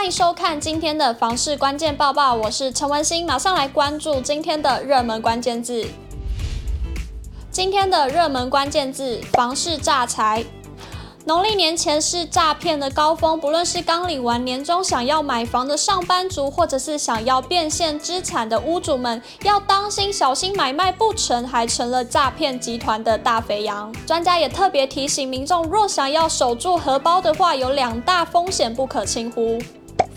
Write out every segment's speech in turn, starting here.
欢迎收看今天的房市关键报报，我是陈文心，马上来关注今天的热门关键字。今天的热门关键字：房市诈财。农历年前是诈骗的高峰，不论是刚领完年终想要买房的上班族，或者是想要变现资产的屋主们，要当心小心买卖不成，还成了诈骗集团的大肥羊。专家也特别提醒民众，若想要守住荷包的话，有两大风险不可轻忽。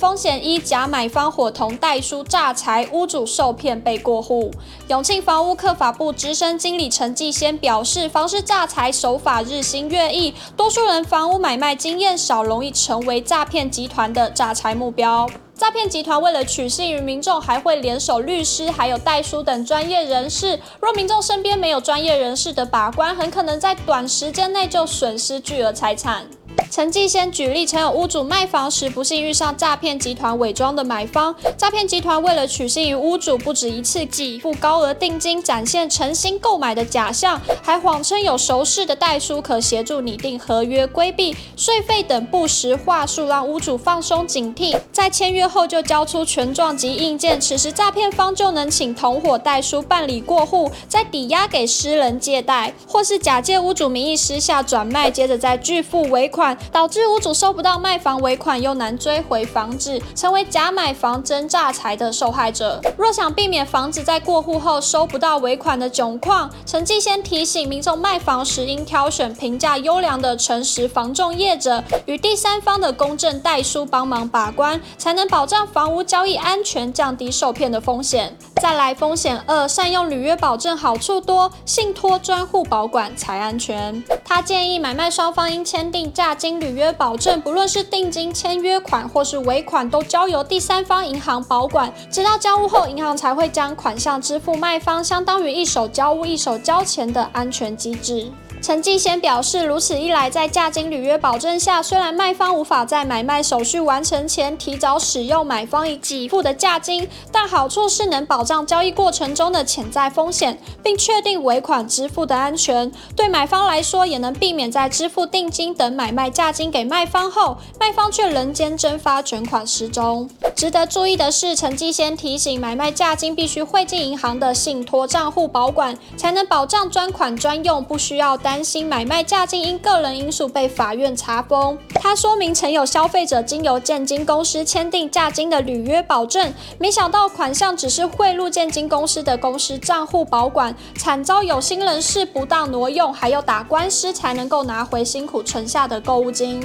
风险一：假买方伙同代书诈财，屋主受骗被过户。永庆房屋客法部资深经理陈继先表示，房市诈财手法日新月异，多数人房屋买卖经验少，容易成为诈骗集团的诈财目标。诈骗集团为了取信于民众，还会联手律师还有代书等专业人士。若民众身边没有专业人士的把关，很可能在短时间内就损失巨额财产。陈继先举例，曾有屋主卖房时不幸遇上诈骗集团伪装的买方，诈骗集团为了取信于屋主，不止一次给付高额定金，展现诚心购买的假象，还谎称有熟识的代书可协助拟定合约、规避税费等不实话术，让屋主放松警惕，在签约后就交出权状及印鉴，此时诈骗方就能请同伙代书办理过户，再抵押给私人借贷，或是假借屋主名义私下转卖，接着再拒付尾款。导致屋主收不到卖房尾款，又难追回房子，成为假买房真诈财的受害者。若想避免房子在过户后收不到尾款的窘况，陈继先提醒民众卖房时应挑选评价优良的诚实房仲业者，与第三方的公证代书帮忙把关，才能保障房屋交易安全，降低受骗的风险。再来风险二，善用履约保证好处多，信托专户保管才安全。他建议买卖双方应签订价金。履约保证，不论是定金、签约款或是尾款，都交由第三方银行保管，直到交物后，银行才会将款项支付卖方，相当于一手交物一手交钱的安全机制。陈继先表示，如此一来，在价金履约保证下，虽然卖方无法在买卖手续完成前提早使用买方已给付的价金，但好处是能保障交易过程中的潜在风险，并确定尾款支付的安全。对买方来说，也能避免在支付定金等买卖价金给卖方后，卖方却人间蒸发卷款失踪。值得注意的是，陈继先提醒，买卖价金必须汇进银行的信托账户保管，才能保障专款专用，不需要担。担心买卖价金因个人因素被法院查封。他说明，曾有消费者经由建金公司签订价金的履约保证，没想到款项只是汇入建金公司的公司账户保管，惨遭有心人士不当挪用，还要打官司才能够拿回辛苦存下的购物金。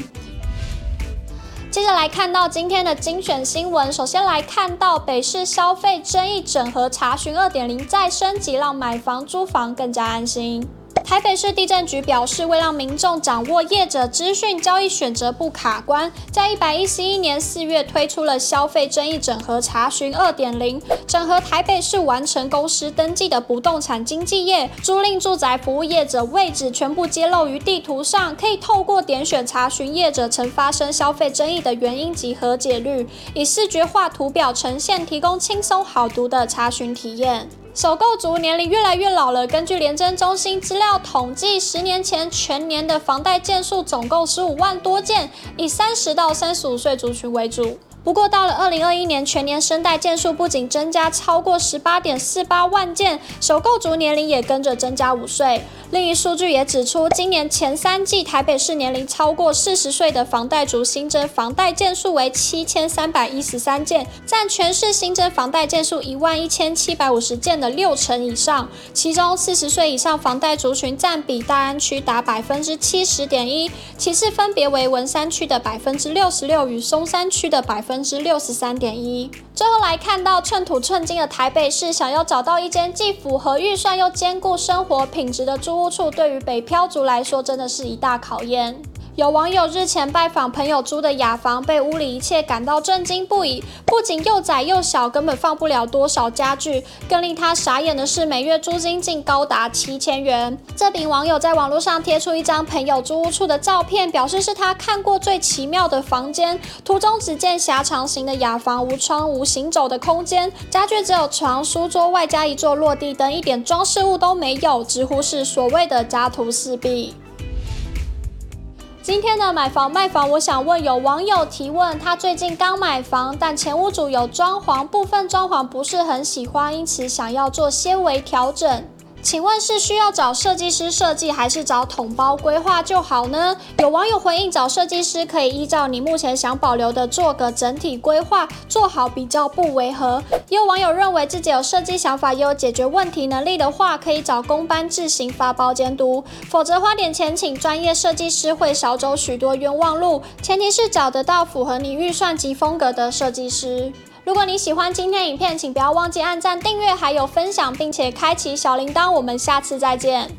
接着来看到今天的精选新闻，首先来看到北市消费争议整合查询二点零再升级，让买房租房更加安心。台北市地政局表示，为让民众掌握业者资讯，交易选择不卡关，在一百一十一年四月推出了消费争议整合查询二点零，整合台北市完成公司登记的不动产经纪业、租赁住宅服务业者位置全部揭露于地图上，可以透过点选查询业者曾发生消费争议的原因及和解率，以视觉化图表呈现，提供轻松好读的查询体验。首购族年龄越来越老了。根据廉政中心资料统计，十年前全年的房贷件数总共十五万多件，以三十到三十五岁族群为主。不过，到了二零二一年，全年生贷件数不仅增加超过十八点四八万件，首购族年龄也跟着增加五岁。另一数据也指出，今年前三季台北市年龄超过四十岁的房贷族新增房贷件数为七千三百一十三件，占全市新增房贷件数一万一千七百五十件的六成以上。其中，四十岁以上房贷族群占比大安区达百分之七十点一，其次分别为文山区的百分之六十六与松山区的百分。分之六十三点一。最后来看到寸土寸金的台北市，想要找到一间既符合预算又兼顾生活品质的租屋处，对于北漂族来说，真的是一大考验。有网友日前拜访朋友租的雅房，被屋里一切感到震惊不已。不仅又窄又小，根本放不了多少家具。更令他傻眼的是，每月租金竟高达七千元。这名网友在网络上贴出一张朋友租屋处的照片，表示是他看过最奇妙的房间。图中只见狭长型的雅房，无窗、无行走的空间，家具只有床、书桌，外加一座落地灯，一点装饰物都没有，直呼是所谓的家徒四壁。今天的买房卖房，我想问有网友提问，他最近刚买房，但前屋主有装潢，部分装潢不是很喜欢，因此想要做些微调整。请问是需要找设计师设计，还是找统包规划就好呢？有网友回应，找设计师可以依照你目前想保留的做个整体规划，做好比较不违和。也有网友认为自己有设计想法，也有解决问题能力的话，可以找工班自行发包监督，否则花点钱请专业设计师会少走许多冤枉路。前提是找得到符合你预算及风格的设计师。如果你喜欢今天影片，请不要忘记按赞、订阅，还有分享，并且开启小铃铛。我们下次再见。